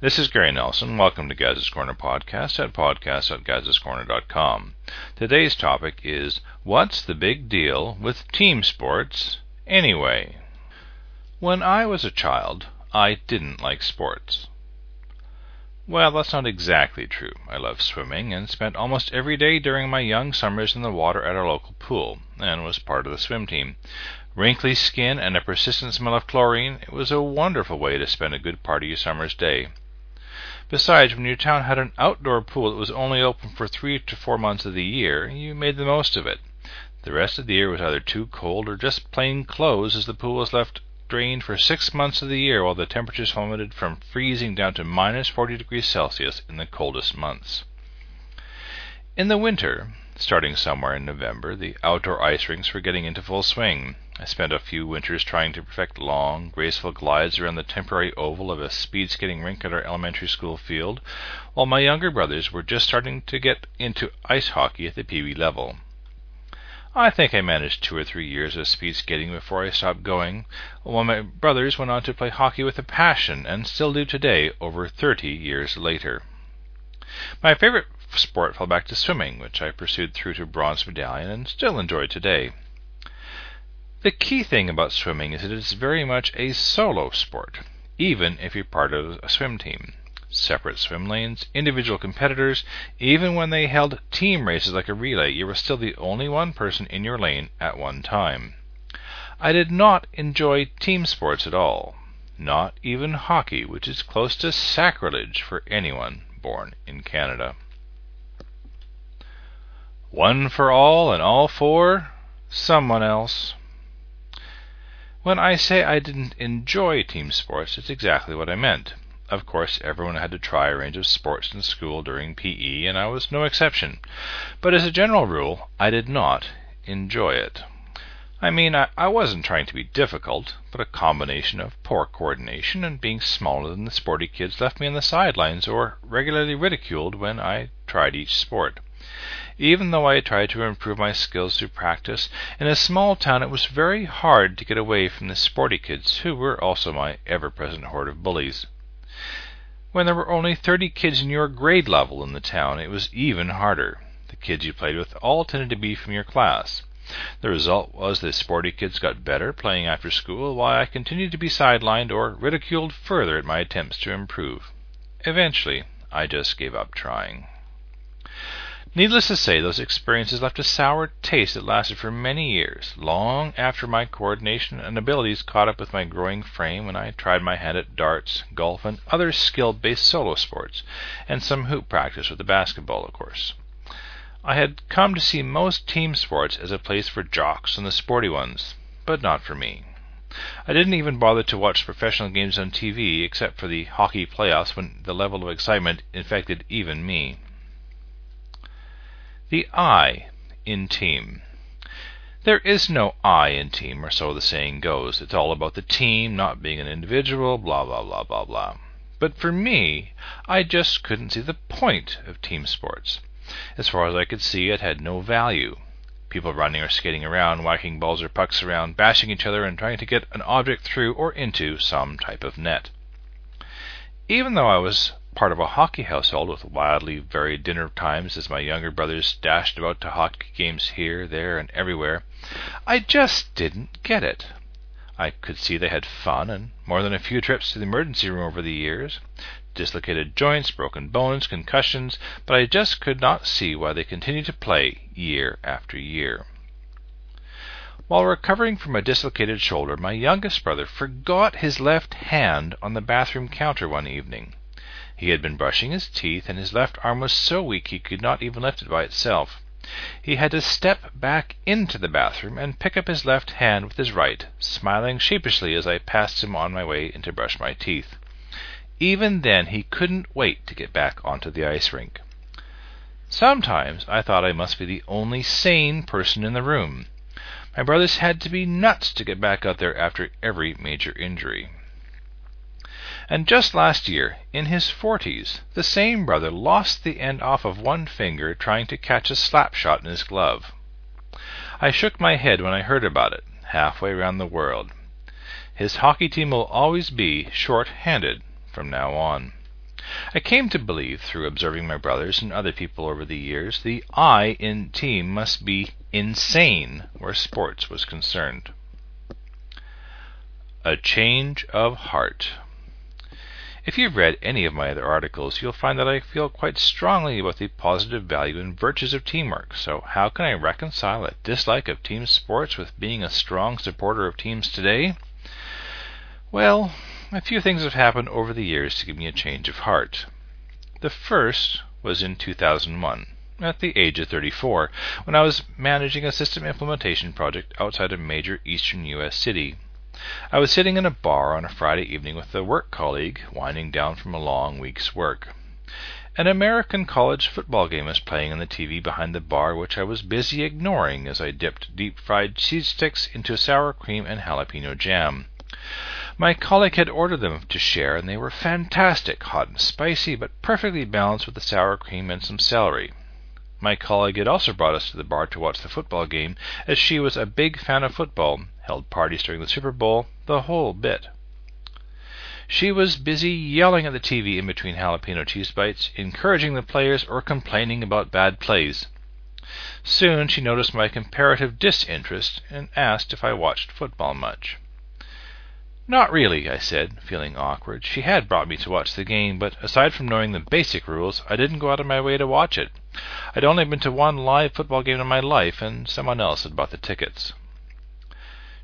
Hi, this is Gary Nelson. Welcome to Gaz's Corner podcast at podcast.gazscorner.com. Today's topic is What's the Big Deal with Team Sports Anyway? When I was a child, I didn't like sports. Well, that's not exactly true. I loved swimming and spent almost every day during my young summers in the water at our local pool, and was part of the swim team wrinkly skin, and a persistent smell of chlorine, it was a wonderful way to spend a good part of your summer's day. Besides, when your town had an outdoor pool that was only open for three to four months of the year, you made the most of it. The rest of the year was either too cold or just plain closed, as the pool was left drained for six months of the year while the temperatures plummeted from freezing down to minus 40 degrees Celsius in the coldest months. In the winter, starting somewhere in November, the outdoor ice rinks were getting into full swing. I spent a few winters trying to perfect long, graceful glides around the temporary oval of a speed skating rink at our elementary school field, while my younger brothers were just starting to get into ice hockey at the pee wee level. I think I managed two or three years of speed skating before I stopped going, while my brothers went on to play hockey with a passion and still do today, over thirty years later. My favorite sport fell back to swimming, which I pursued through to bronze medallion and still enjoy today. The key thing about swimming is that it's very much a solo sport, even if you're part of a swim team. Separate swim lanes, individual competitors, even when they held team races like a relay, you were still the only one person in your lane at one time. I did not enjoy team sports at all, not even hockey, which is close to sacrilege for anyone born in Canada. One for all and all for someone else. When I say I didn't enjoy team sports, it's exactly what I meant. Of course, everyone had to try a range of sports in school during PE, and I was no exception. But as a general rule, I did not enjoy it. I mean, I, I, wasn't trying to be difficult, but a combination of poor coordination and being smaller than the sporty kids left me on the sidelines or regularly ridiculed when I tried each sport. Even though I tried to improve my skills through practice, in a small town it was very hard to get away from the sporty kids, who were also my ever present horde of bullies. When there were only 30 kids in your grade level in the town, it was even harder. The kids you played with all tended to be from your class. The result was the sporty kids got better playing after school, while I continued to be sidelined or ridiculed further at my attempts to improve. Eventually, I just gave up trying. Needless to say, those experiences left a sour taste that lasted for many years, long after my coordination and abilities caught up with my growing frame when I tried my hand at darts, golf, and other skill based solo sports, and some hoop practice with the basketball, of course. I had come to see most team sports as a place for jocks and the sporty ones, but not for me. I didn't even bother to watch professional games on TV except for the hockey playoffs when the level of excitement infected even me. The I in team. There is no I in team, or so the saying goes. It's all about the team, not being an individual, blah, blah, blah, blah, blah. But for me, I just couldn't see the point of team sports. As far as I could see, it had no value. People running or skating around, whacking balls or pucks around, bashing each other, and trying to get an object through or into some type of net. Even though I was part of a hockey household with wildly varied dinner times as my younger brothers dashed about to hockey games here, there, and everywhere, I just didn't get it. I could see they had fun and more than a few trips to the emergency room over the years, dislocated joints, broken bones, concussions, but I just could not see why they continued to play year after year. While recovering from a dislocated shoulder, my youngest brother forgot his left hand on the bathroom counter one evening. He had been brushing his teeth, and his left arm was so weak he could not even lift it by itself. He had to step back into the bathroom and pick up his left hand with his right, smiling sheepishly as I passed him on my way in to brush my teeth. Even then he couldn't wait to get back onto the ice rink. Sometimes I thought I must be the only sane person in the room. My brothers had to be nuts to get back out there after every major injury. And just last year, in his forties, the same brother lost the end off of one finger trying to catch a slap shot in his glove. I shook my head when I heard about it, halfway round the world. His hockey team will always be short handed, from now on. I came to believe, through observing my brothers and other people over the years, the I in team must be insane where sports was concerned. A change of heart. If you've read any of my other articles, you'll find that I feel quite strongly about the positive value and virtues of teamwork. So, how can I reconcile a dislike of team sports with being a strong supporter of teams today? Well, a few things have happened over the years to give me a change of heart. The first was in 2001, at the age of 34, when I was managing a system implementation project outside a major eastern U.S. city. I was sitting in a bar on a Friday evening with a work colleague, winding down from a long week's work. An American college football game was playing on the TV behind the bar, which I was busy ignoring as I dipped deep fried cheese sticks into sour cream and jalapeno jam. My colleague had ordered them to share, and they were fantastic, hot and spicy, but perfectly balanced with the sour cream and some celery. My colleague had also brought us to the bar to watch the football game, as she was a big fan of football, held parties during the Super Bowl, the whole bit. She was busy yelling at the TV in between jalapeno cheese bites, encouraging the players, or complaining about bad plays. Soon she noticed my comparative disinterest and asked if I watched football much. Not really, I said, feeling awkward. She had brought me to watch the game, but aside from knowing the basic rules, I didn't go out of my way to watch it. I'd only been to one live football game in my life, and someone else had bought the tickets.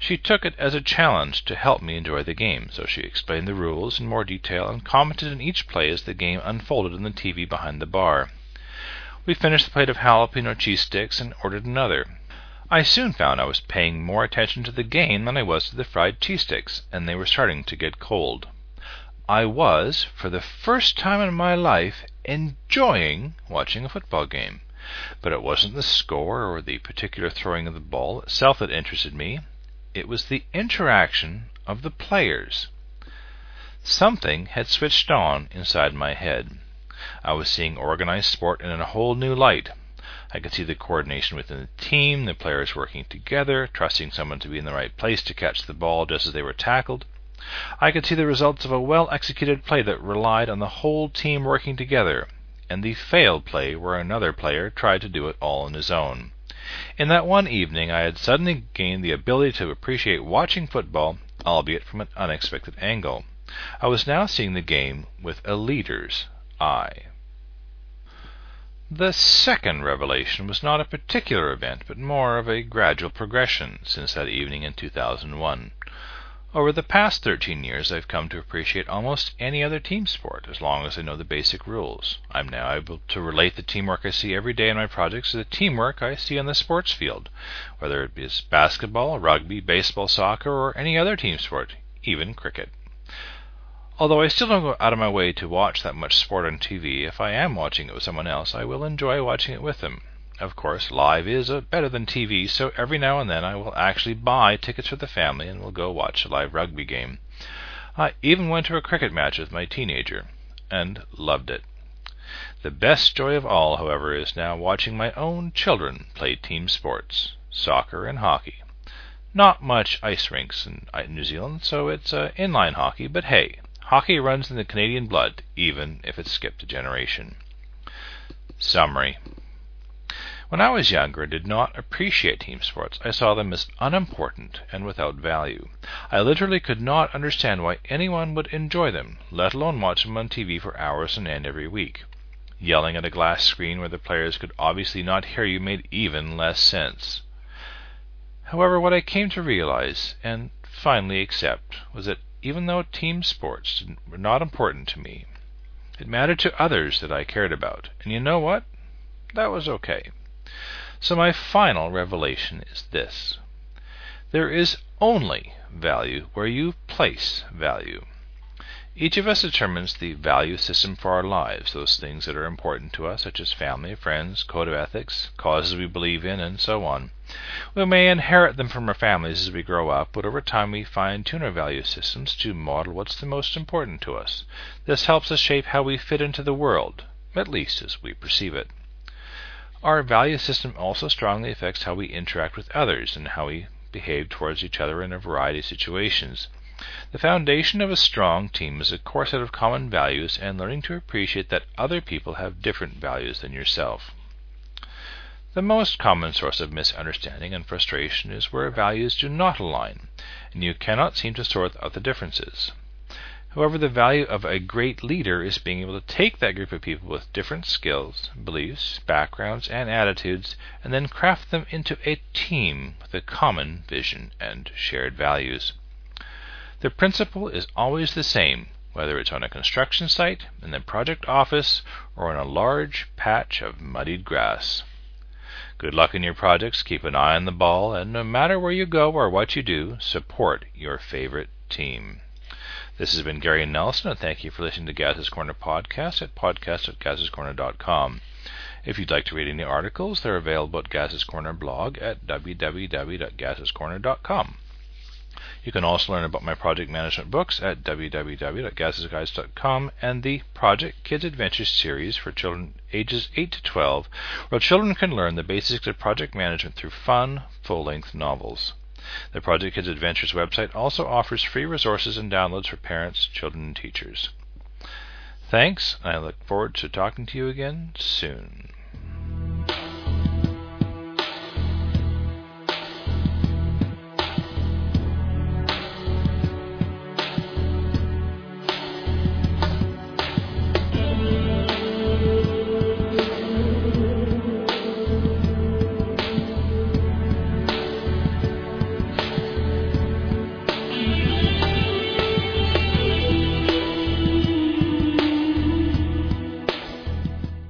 She took it as a challenge to help me enjoy the game, so she explained the rules in more detail and commented on each play as the game unfolded on the TV behind the bar. We finished the plate of jalapeno cheese sticks and ordered another. I soon found I was paying more attention to the game than I was to the fried cheese sticks, and they were starting to get cold. I was, for the first time in my life, enjoying watching a football game. But it wasn't the score or the particular throwing of the ball itself that interested me. It was the interaction of the players. Something had switched on inside my head. I was seeing organized sport in a whole new light. I could see the coordination within the team, the players working together, trusting someone to be in the right place to catch the ball just as they were tackled. I could see the results of a well executed play that relied on the whole team working together, and the failed play where another player tried to do it all on his own. In that one evening I had suddenly gained the ability to appreciate watching football, albeit from an unexpected angle. I was now seeing the game with a leader's eye. The second revelation was not a particular event, but more of a gradual progression since that evening in 2001. Over the past 13 years, I've come to appreciate almost any other team sport as long as I know the basic rules. I'm now able to relate the teamwork I see every day in my projects to the teamwork I see on the sports field, whether it be basketball, rugby, baseball, soccer, or any other team sport, even cricket. Although I still don't go out of my way to watch that much sport on TV, if I am watching it with someone else, I will enjoy watching it with them. Of course, live is uh, better than TV, so every now and then I will actually buy tickets for the family and will go watch a live rugby game. I even went to a cricket match with my teenager, and loved it. The best joy of all, however, is now watching my own children play team sports, soccer and hockey. Not much ice rinks in New Zealand, so it's uh, inline hockey, but hey, hockey runs in the Canadian blood, even if it's skipped a generation. Summary when I was younger and did not appreciate team sports, I saw them as unimportant and without value. I literally could not understand why anyone would enjoy them, let alone watch them on TV for hours on end every week. Yelling at a glass screen where the players could obviously not hear you made even less sense. However, what I came to realize, and finally accept, was that even though team sports were not important to me, it mattered to others that I cared about. And you know what? That was okay. So my final revelation is this. There is only value where you place value. Each of us determines the value system for our lives, those things that are important to us, such as family, friends, code of ethics, causes we believe in, and so on. We may inherit them from our families as we grow up, but over time we fine tune our value systems to model what's the most important to us. This helps us shape how we fit into the world, at least as we perceive it. Our value system also strongly affects how we interact with others and how we behave towards each other in a variety of situations. The foundation of a strong team is a core set of common values and learning to appreciate that other people have different values than yourself. The most common source of misunderstanding and frustration is where values do not align and you cannot seem to sort out the differences. However, the value of a great leader is being able to take that group of people with different skills, beliefs, backgrounds, and attitudes and then craft them into a team with a common vision and shared values. The principle is always the same, whether it's on a construction site, in the project office, or on a large patch of muddied grass. Good luck in your projects, keep an eye on the ball, and no matter where you go or what you do, support your favorite team. This has been Gary Nelson, and thank you for listening to Gaz's Corner podcast at podcast.gazscorner.com. If you'd like to read any articles, they're available at Gaz's Corner blog at www.gazscorner.com. You can also learn about my project management books at www.gazsguides.com and the Project Kids Adventures series for children ages 8 to 12, where children can learn the basics of project management through fun, full length novels. The Project Kids Adventures website also offers free resources and downloads for parents, children, and teachers. Thanks, and I look forward to talking to you again soon.